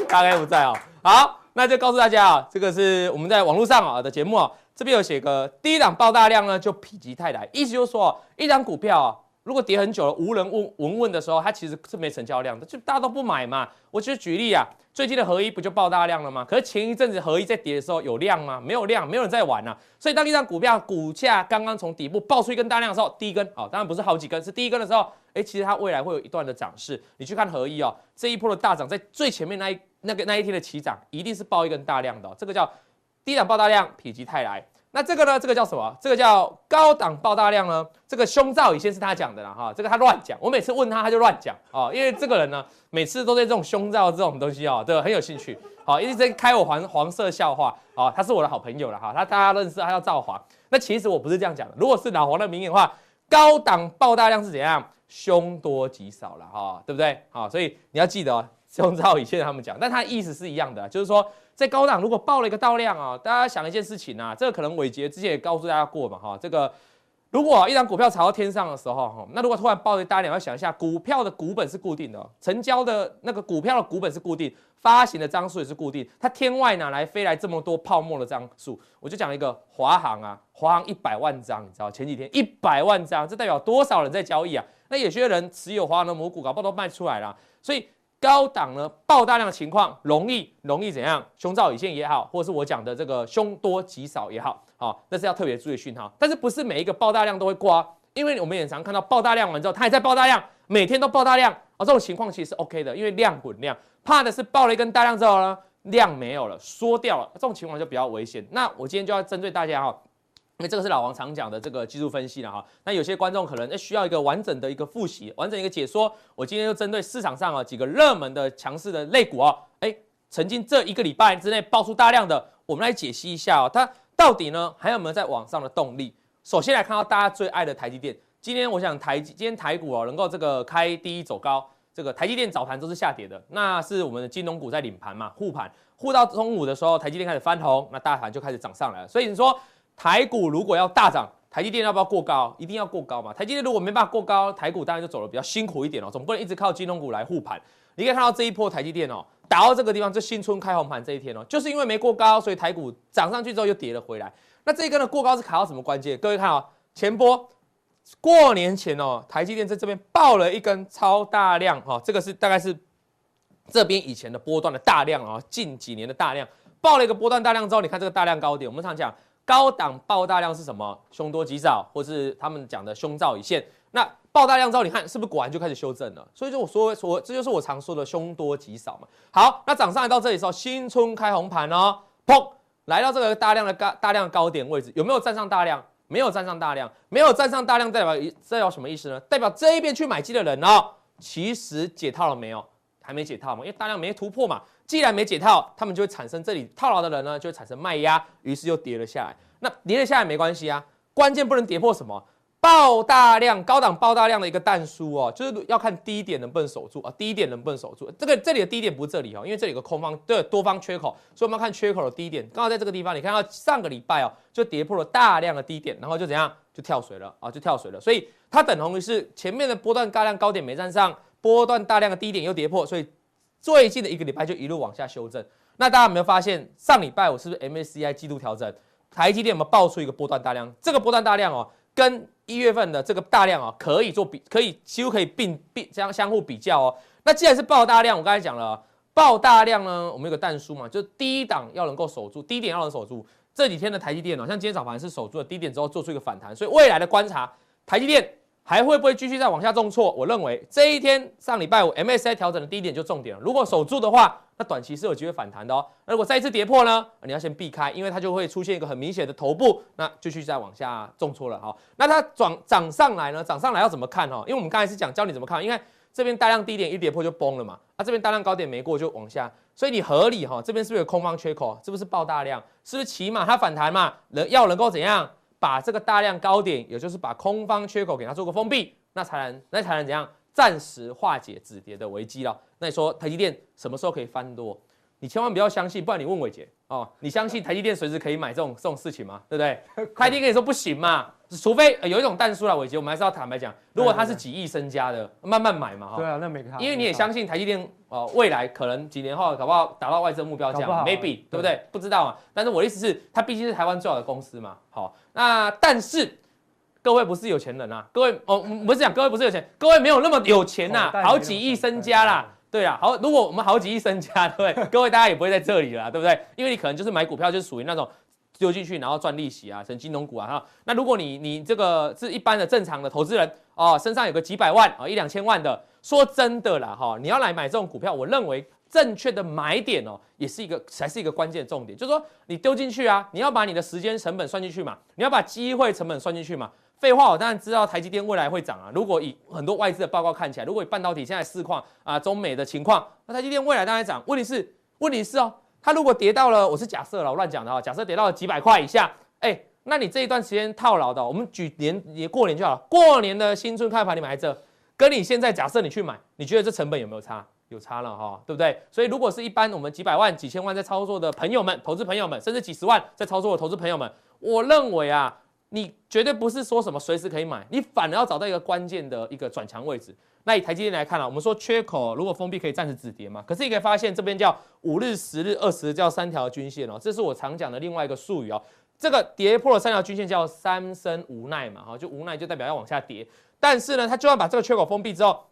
大概不在哦，好，那就告诉大家啊，这个是我们在网络上啊的节目啊，这边有写个第一档爆大量呢，就否极泰来，意思就是说一张股票啊。如果跌很久了，无人问闻问的时候，它其实是没成交量的，就大家都不买嘛。我就举例啊，最近的合一不就爆大量了吗？可是前一阵子合一在跌的时候有量吗？没有量，没有人在玩啊。所以当一张股票股价刚刚从底部爆出一根大量的时候，第一根啊，当然不是好几根，是第一根的时候，哎，其实它未来会有一段的涨势。你去看合一哦，这一波的大涨，在最前面那一那个那一天的起涨，一定是爆一根大量的，这个叫低档爆大量，否极泰来。那这个呢？这个叫什么？这个叫高档爆大量呢？这个胸罩以前是他讲的啦，哈，这个他乱讲。我每次问他，他就乱讲啊，因为这个人呢，每次都对这种胸罩这种东西哦，对，很有兴趣，好，一直在开我黄黄色笑话哦。他是我的好朋友了哈，他大家认识，他叫赵华。那其实我不是这样讲的。如果是老黄的名言的话，高档爆大量是怎样？凶多吉少了哈，对不对？好，所以你要记得，胸罩以前他们讲，但他意思是一样的，就是说。在高档如果爆了一个大量啊，大家想一件事情啊，这个可能伟杰之前也告诉大家过嘛哈，这个如果一张股票炒到天上的时候哈，那如果突然爆一个大量，要想一下股票的股本是固定的，成交的那个股票的股本是固定，发行的张数也是固定，它天外哪来飞来这么多泡沫的张数？我就讲一个华航啊，华航一百万张，你知道前几天一百万张，这代表多少人在交易啊？那有些人持有华航的母股，搞不好都卖出来了，所以。高档呢爆大量情况，容易容易怎样？胸罩已现也好，或者是我讲的这个凶多吉少也好，好，那是要特别注意讯号。但是不是每一个爆大量都会挂？因为我们也常看到爆大量完之后，它还在爆大量，每天都爆大量啊，这种情况其实是 OK 的，因为量滚量。怕的是爆了一根大量之后呢，量没有了，缩掉了，这种情况就比较危险。那我今天就要针对大家哈。因为这个是老王常讲的这个技术分析了哈，那有些观众可能需要一个完整的一个复习，完整一个解说。我今天就针对市场上啊几个热门的强势的类股啊，哎，曾经这一个礼拜之内爆出大量的，我们来解析一下哦，它到底呢还有没有在往上的动力？首先来看到大家最爱的台积电，今天我想台今天台股哦能够这个开低走高，这个台积电早盘都是下跌的，那是我们的金融股在领盘嘛，护盘护到中午的时候，台积电开始翻红，那大盘就开始涨上来了，所以你说。台股如果要大涨，台积电要不要过高？一定要过高嘛。台积电如果没办法过高，台股当然就走得比较辛苦一点哦，总不能一直靠金融股来护盘。你可以看到这一波台积电哦，打到这个地方，就新春开红盘这一天哦，就是因为没过高，所以台股涨上去之后又跌了回来。那这一根的过高是卡到什么关键？各位看哦，前波过年前哦，台积电在这边爆了一根超大量哦，这个是大概是这边以前的波段的大量啊，近几年的大量爆了一个波段大量之后，你看这个大量高点，我们常讲高档爆大量是什么？凶多吉少，或是他们讲的凶兆已现。那爆大量之后，你看是不是果然就开始修正了？所以就我说我，这就是我常说的凶多吉少嘛。好，那涨上来到这里的时候，新春开红盘哦，砰！来到这个大量的高大量高点位置，有没有站上大量？没有站上大量，没有站上大量，代表代表什么意思呢？代表这一边去买进的人哦，其实解套了没有？还没解套嘛，因为大量没突破嘛。既然没解套，他们就会产生这里套牢的人呢，就会产生卖压，于是又跌了下来。那跌了下来没关系啊，关键不能跌破什么？爆大量、高档爆大量的一个弹书哦，就是要看低点能不能守住啊，低点能不能守住？这个这里的低点不是这里哦，因为这里有个空方对多方缺口，所以我们要看缺口的低点。刚好在这个地方，你看到上个礼拜哦，就跌破了大量的低点，然后就怎样，就跳水了啊，就跳水了。所以它等同于是前面的波段大量高点没站上，波段大量的低点又跌破，所以最近的一个礼拜就一路往下修正。那大家有没有发现，上礼拜我是不是 MSCI 季度调整，台积电有没有爆出一个波段大量？这个波段大量哦。跟一月份的这个大量哦，可以做比，可以几乎可以并并这样相互比较哦。那既然是爆大量，我刚才讲了，爆大量呢，我们有个但书嘛，就是低档要能够守住，低点要能守住。这几天的台积电哦，像今天早盘是守住了低点之后，做出一个反弹，所以未来的观察，台积电。还会不会继续再往下重挫？我认为这一天上礼拜五 M S I 调整的低点就重点了。如果守住的话，那短期是有机会反弹的哦。那如果再一次跌破呢？你要先避开，因为它就会出现一个很明显的头部，那继续再往下重挫了哈。那它涨涨上来呢？涨上来要怎么看哈？因为我们刚才是讲教你怎么看，因为这边大量低点一跌破就崩了嘛。啊，这边大量高点没过就往下，所以你合理哈。这边是不是有空方缺口？是不是爆大量？是不是起码它反弹嘛？能要能够怎样把这个大量高点，也就是把空方缺口给它做个封闭？那才能，那才能怎样暂时化解止跌的危机了？那你说台积电什么时候可以翻多？你千万不要相信，不然你问伟杰哦，你相信台积电随时可以买这种这种事情吗？对不对？台积电跟你说不行嘛，除非有一种蛋叔啦，伟杰，我们还是要坦白讲，如果他是几亿身家的，慢慢买嘛哈。对啊，那没看。因为你也相信台积电哦，未来可能几年后搞不好达到外资目标价，maybe 对不对？不知道啊。但是我的意思是，它毕竟是台湾最好的公司嘛。好，那但是。各位不是有钱人呐，各位哦，不是讲各位不是有钱，各位没有那么有钱呐，好几亿身家啦，对啊，好，如果我们好几亿身家，对？各位大家也不会在这里了，对不对？因为你可能就是买股票，就是属于那种丢进去然后赚利息啊，成金融股啊哈。那如果你你这个是一般的正常的投资人哦，身上有个几百万啊，一两千万的，说真的啦哈，你要来买这种股票，我认为正确的买点哦，也是一个才是一个关键重点，就是说你丢进去啊，你要把你的时间成本算进去嘛，你要把机会成本算进去嘛。废话，我当然知道台积电未来会涨啊。如果以很多外资的报告看起来，如果以半导体现在市况啊，中美的情况，那台积电未来当然涨。问题是，问题是哦，它如果跌到了，我是假设了，乱讲的哈，假设跌到了几百块以下，哎，那你这一段时间套牢的，我们举年也过年就好了。过年的新春开盘你买这，跟你现在假设你去买，你觉得这成本有没有差？有差了哈，对不对？所以如果是一般我们几百万、几千万在操作的朋友们、投资朋友们，甚至几十万在操作的投资朋友们，我认为啊。你绝对不是说什么随时可以买，你反而要找到一个关键的一个转强位置。那以台积电来看啊，我们说缺口如果封闭可以暂时止跌嘛，可是你可以发现这边叫五日、十日、二十叫三条均线哦，这是我常讲的另外一个术语哦。这个跌破了三条均线叫三生无奈嘛，哈，就无奈就代表要往下跌。但是呢，它就算把这个缺口封闭之后，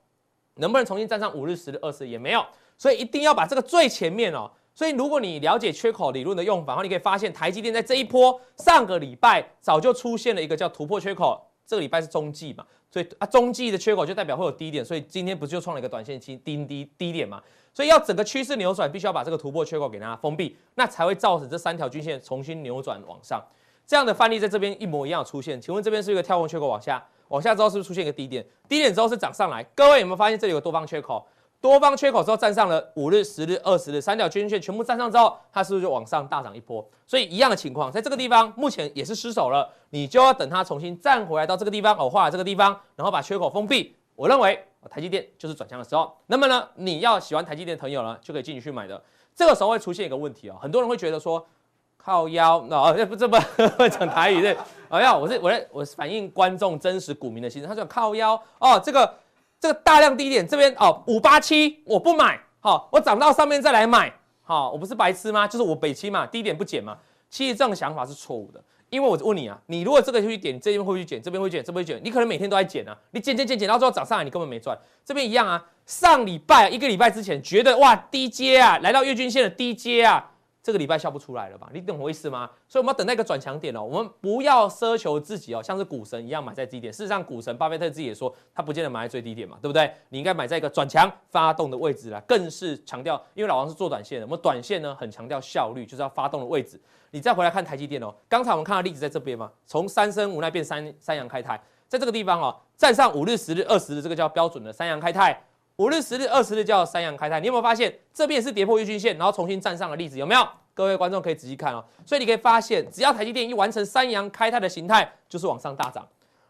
能不能重新站上五日、十日、二十也没有，所以一定要把这个最前面哦。所以，如果你了解缺口理论的用法，然后你可以发现，台积电在这一波上个礼拜早就出现了一个叫突破缺口。这个礼拜是中继嘛，所以啊，中继的缺口就代表会有低点，所以今天不就创了一个短线期低低低点嘛？所以要整个趋势扭转，必须要把这个突破缺口给它封闭，那才会造成这三条均线重新扭转往上。这样的范例在这边一模一样出现。请问这边是一个跳空缺口往下，往下之后是不是出现一个低点？低点之后是涨上来。各位有没有发现这里有多方缺口？多方缺口之后站上了五日、十日、二十日三条均线全部站上之后，它是不是就往上大涨一波？所以一样的情况，在这个地方目前也是失手了，你就要等它重新站回来到这个地方，偶画这个地方，然后把缺口封闭。我认为台积电就是转强的时候。那么呢，你要喜欢台积电的朋友呢，就可以进去去买的。这个时候会出现一个问题哦，很多人会觉得说，靠腰，那哦不这不讲台语对，哎呀，我是我在我是反映观众真实股民的心声，他说靠腰哦，这个 这个大量低点这边哦五八七我不买，好、我涨到上面再来买，好、我不是白痴吗？就是我北七嘛，低点不减嘛，其实这种想法是错误的。因为我问你啊，你如果这个会去点，这边会不会去减？这边会减，这边会减，你可能每天都在减啊。你减减减减到最后涨上来，你根本没赚。这边一样啊，上礼拜一个礼拜之前觉得哇低阶啊，来到月均线的低阶啊。这个礼拜笑不出来了吧？你懂我意思吗？所以我们要等待一个转强点哦。我们不要奢求自己哦，像是股神一样买在低点。事实上，股神巴菲特自己也说，他不见得买在最低点嘛，对不对？你应该买在一个转强发动的位置啦。更是强调，因为老王是做短线的，我们短线呢很强调效率，就是要发动的位置。你再回来看台积电哦，刚才我们看到例子在这边嘛，从三升无奈变三三阳开泰，在这个地方哦，站上五日、十日、二十日，这个叫标准的三阳开泰。五日、十日、二十日叫三阳开泰。你有没有发现这边也是跌破月均线，然后重新站上的例子？有没有？各位观众可以仔细看哦，所以你可以发现，只要台积电一完成三阳开泰的形态，就是往上大涨。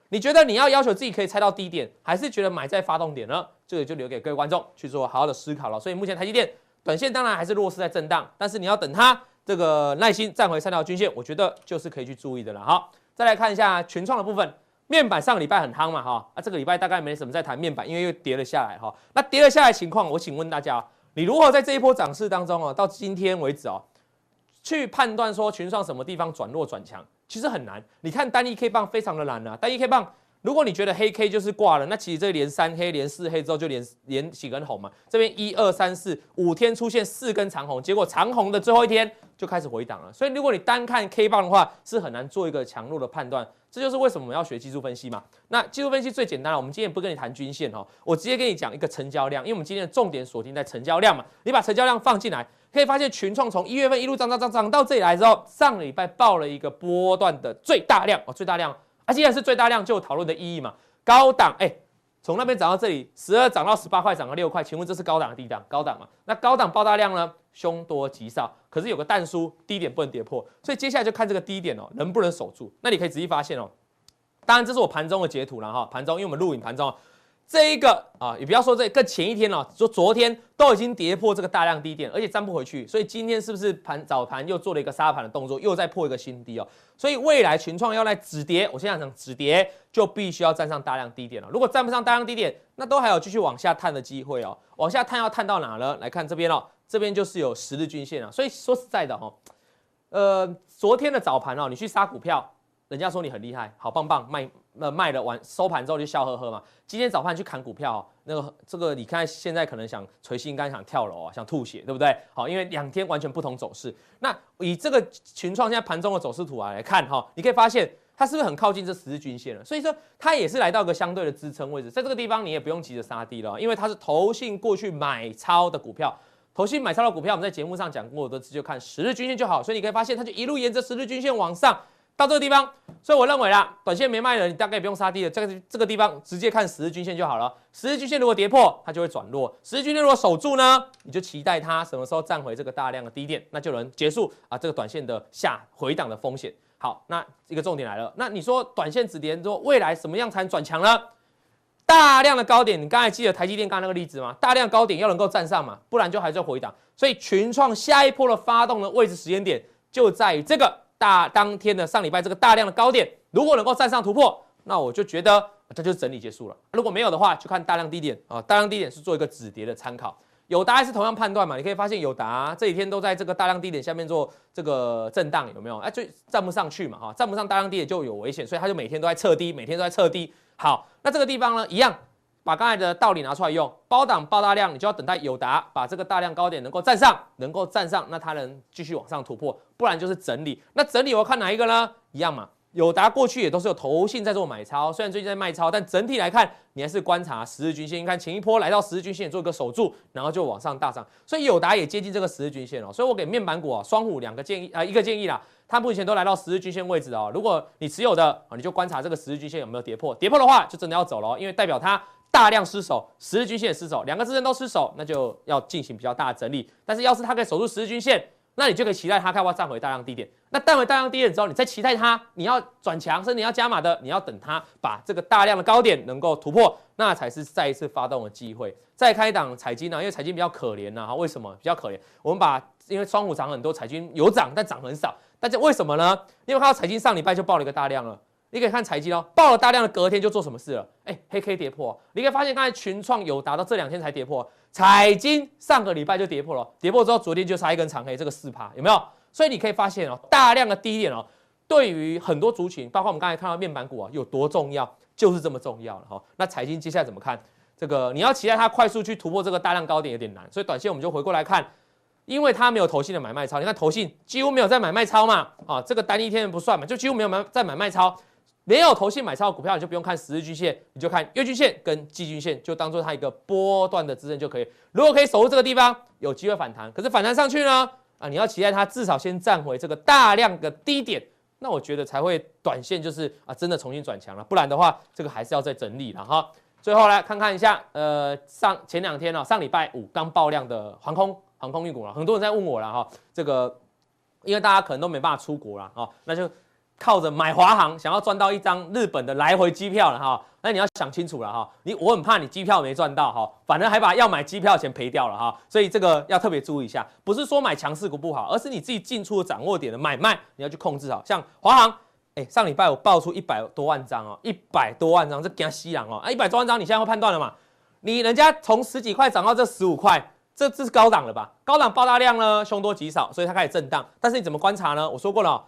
你觉得你要要求自己可以猜到低点，还是觉得买在发动点呢？这个就留给各位观众去做好好的思考了。所以目前台积电短线当然还是弱势在震荡，但是你要等它这个耐心站回三条均线，我觉得就是可以去注意的了。好，再来看一下群创的部分，面板上个礼拜很夯嘛哈，啊这个礼拜大概没什么在谈面板，因为又跌了下来哈。那跌了下来情况，我请问大家，你如何在这一波涨势当中哦，到今天为止哦？去判断说群创什么地方转弱转强，其实很难。你看单一 K 棒非常的难啊，单一 K 棒，如果你觉得黑 K 就是挂了，那其实这连三黑连四黑之后就连连几根红嘛。这边一二三四五天出现四根长红，结果长红的最后一天就开始回档了。所以如果你单看 K 棒的话，是很难做一个强弱的判断。这就是为什么我们要学技术分析嘛。那技术分析最简单了，我们今天也不跟你谈均线哦，我直接跟你讲一个成交量，因为我们今天的重点锁定在成交量嘛。你把成交量放进来。可以发现群创从一月份一路涨涨涨涨到这里来之后，上个礼拜报了一个波段的最大量哦，最大量啊，既然是最大量，就有讨论的意义嘛。高档哎，从那边涨到这里，十二涨到十八块，涨了六块，请问这是高档的低档？高档嘛？那高档爆大量呢？凶多吉少，可是有个蛋叔，低点不能跌破，所以接下来就看这个低点哦，能不能守住？那你可以仔细发现哦，当然这是我盘中的截图了哈，盘中因为我们录影盘中。这一个啊，也不要说这更前一天了，说昨天都已经跌破这个大量低点，而且站不回去，所以今天是不是盘早盘又做了一个杀盘的动作，又再破一个新低哦？所以未来群创要来止跌，我现在讲止跌就必须要站上大量低点了。如果站不上大量低点，那都还有继续往下探的机会哦。往下探要探到哪呢？来看这边哦，这边就是有十日均线啊。所以说实在的哦，呃，昨天的早盘哦，你去杀股票，人家说你很厉害，好棒棒卖。那卖了完收盘之后就笑呵呵嘛。今天早盘去砍股票，那个这个你看现在可能想捶心肝，想跳楼啊，想吐血，对不对？好，因为两天完全不同走势。那以这个群创现在盘中的走势图啊来看哈，你可以发现它是不是很靠近这十日均线了？所以说它也是来到一个相对的支撑位置，在这个地方你也不用急着杀低了，因为它是投信过去买超的股票，投信买超的股票我们在节目上讲过的，就看十日均线就好。所以你可以发现它就一路沿着十日均线往上。到这个地方，所以我认为啦，短线没卖的，你大概也不用杀低了。这个这个地方直接看十日均线就好了。十日均线如果跌破，它就会转弱；十日均线如果守住呢，你就期待它什么时候站回这个大量的低点，那就能结束啊这个短线的下回档的风险。好，那一个重点来了，那你说短线止跌之后，未来什么样才能转强呢？大量的高点，你刚才记得台积电刚那个例子吗？大量高点要能够站上嘛，不然就还是要回档。所以群创下一波的发动的位置时间点就在于这个。大当天的上礼拜这个大量的高点，如果能够站上突破，那我就觉得这就是整理结束了。如果没有的话，就看大量低点啊，大量低点是做一个止跌的参考。友达还是同样判断嘛，你可以发现友达这几天都在这个大量低点下面做这个震荡，有没有？哎，就站不上去嘛，哈，站不上大量低点就有危险，所以他就每天都在测低，每天都在测低。好，那这个地方呢，一样。把刚才的道理拿出来用，高档爆大量，你就要等待友达把这个大量高点能够站上，能够站上，那它能继续往上突破，不然就是整理。那整理我要看哪一个呢？一样嘛，友达过去也都是有投信在做买超，虽然最近在卖超，但整体来看，你还是观察十日均线。你看前一波来到十日均线做一个守住，然后就往上大涨，所以友达也接近这个十日均线哦。所以我给面板股啊双虎两个建议啊、呃，一个建议啦，它目前都来到十日均线位置哦。如果你持有的啊，你就观察这个十日均线有没有跌破，跌破的话就真的要走了，因为代表它。大量失守，十日均线失守，两个支撑都失守，那就要进行比较大的整理。但是要是它可以守住十日均线，那你就可以期待它要不要站回大量低点。那站回大量低点之后，你再期待它，你要转强，甚至你要加码的，你要等它把这个大量的高点能够突破，那才是再一次发动的机会。再开档财经呢，因为财经比较可怜呐，哈，为什么比较可怜？我们把因为双虎涨很多，财经有涨，但涨很少。大家为什么呢？因为看到财经上礼拜就爆了一个大量了。你可以看财经哦，爆了大量的隔天就做什么事了？哎，黑 K 跌破。你可以发现刚才群创有达到这两天才跌破，财经上个礼拜就跌破了，跌破之后昨天就杀一根长黑，这个四趴有没有？所以你可以发现哦，大量的低点哦，对于很多族群，包括我们刚才看到面板股啊，有多重要，就是这么重要了哈。那财经接下来怎么看？这个你要期待它快速去突破这个大量高点有点难，所以短线我们就回过来看。因为它没有投信的买卖超，你看投信几乎没有在买卖超嘛，啊，这个单一天不算嘛，就几乎没有买在买卖超，没有投信买超股票，你就不用看十日均线，你就看月均线跟季均线，就当做它一个波段的支撑就可以。如果可以守住这个地方，有机会反弹，可是反弹上去呢，啊，你要期待它至少先站回这个大量的低点，那我觉得才会短线就是啊真的重新转强了，不然的话，这个还是要再整理了哈。最后来看看一下，呃，上前两天呢，上礼拜五刚爆量的航空。航空运股了，很多人在问我了哈，这个因为大家可能都没办法出国了哈，那就靠着买华航，想要赚到一张日本的来回机票了哈，那你要想清楚了哈，你我很怕你机票没赚到哈，反正还把要买机票钱赔掉了哈，所以这个要特别注意一下，不是说买强势股不好，而是你自己进出的掌握点的买卖你要去控制好，像华航，哎，上礼拜我爆出一百多万张哦，一百多万张这惊死人哦，啊，一百多万张你现在会判断了嘛？你人家从十几块涨到这十五块。这这是高档了吧？高档爆大量呢，凶多吉少，所以它开始震荡。但是你怎么观察呢？我说过了，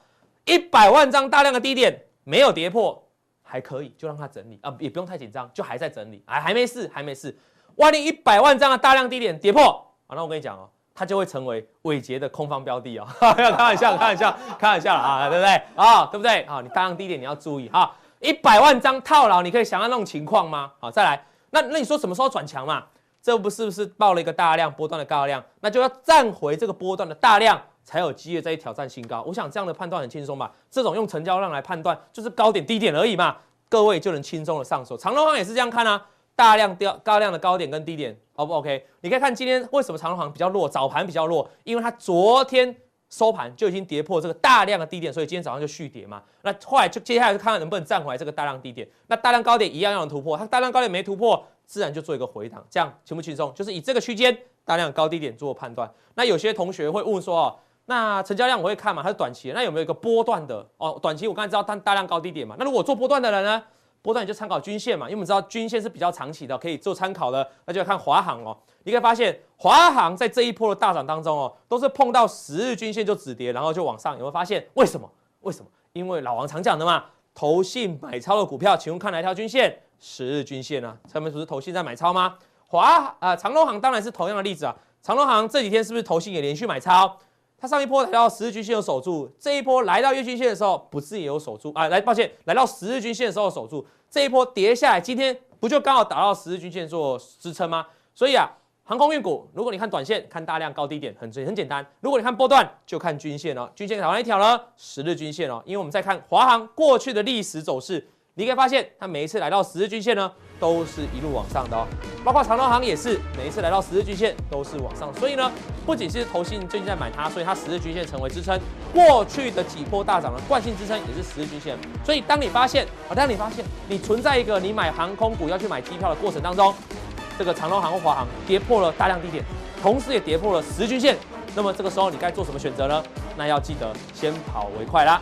一百万张大量的低点没有跌破，还可以，就让它整理啊，也不用太紧张，就还在整理，还还没事，还没事。万一一百万张的大量低点跌破啊，那我跟你讲哦，它就会成为伟杰的空方标的哦。开玩笑，开玩笑，开玩笑了啊，对不对啊？对不对啊？你大量低点你要注意哈。一百万张套牢，你可以想象那种情况吗？好，再来，那那你说什么时候转强嘛？这不是不是爆了一个大量波段的高量，那就要站回这个波段的大量，才有机会再挑战新高。我想这样的判断很轻松吧？这种用成交量来判断，就是高点低点而已嘛，各位就能轻松的上手。长荣航也是这样看啊，大量掉高量的高点跟低点，O 不 OK？你可以看今天为什么长荣航比较弱，早盘比较弱，因为它昨天收盘就已经跌破这个大量的低点，所以今天早上就续跌嘛。那后来就接下来就看看能不能站回来这个大量低点，那大量高点一样要突破，它大量高点没突破。自然就做一个回档，这样轻不轻松？就是以这个区间大量高低点做判断。那有些同学会问说哦，那成交量我会看嘛？它是短期，那有没有一个波段的？哦，短期我刚才知道它大量高低点嘛。那如果做波段的人呢？波段你就参考均线嘛，因为我们知道均线是比较长期的，可以做参考的。那就要看华航哦。你可以发现华航在这一波的大涨当中哦，都是碰到十日均线就止跌，然后就往上。有没有发现为什么？为什么？因为老王常讲的嘛，投信买超的股票，请问看哪一条均线？十日均线啊，上面不是投信在买超吗？华啊、呃，长荣航当然是同样的例子啊。长荣航这几天是不是投信也连续买超？它上一波来到十日均线有守住，这一波来到月均线的时候，不是也有守住啊？来，抱歉，来到十日均线的时候守住，这一波跌下来，今天不就刚好打到十日均线做支撑吗？所以啊，航空运股，如果你看短线，看大量高低点，很很简单；如果你看波段，就看均线哦。均线哪一条呢？十日均线哦，因为我们在看华航过去的历史走势。你可以发现，它每一次来到十日均线呢，都是一路往上的哦。包括长荣航也是，每一次来到十日均线都是往上。所以呢，不仅是投信最近在买它，所以它十日均线成为支撑。过去的几波大涨的惯性支撑也是十日均线。所以当你发现啊，当你发现你存在一个你买航空股要去买机票的过程当中，这个长荣航或华航跌破了大量低点，同时也跌破了十日均线，那么这个时候你该做什么选择呢？那要记得先跑为快啦。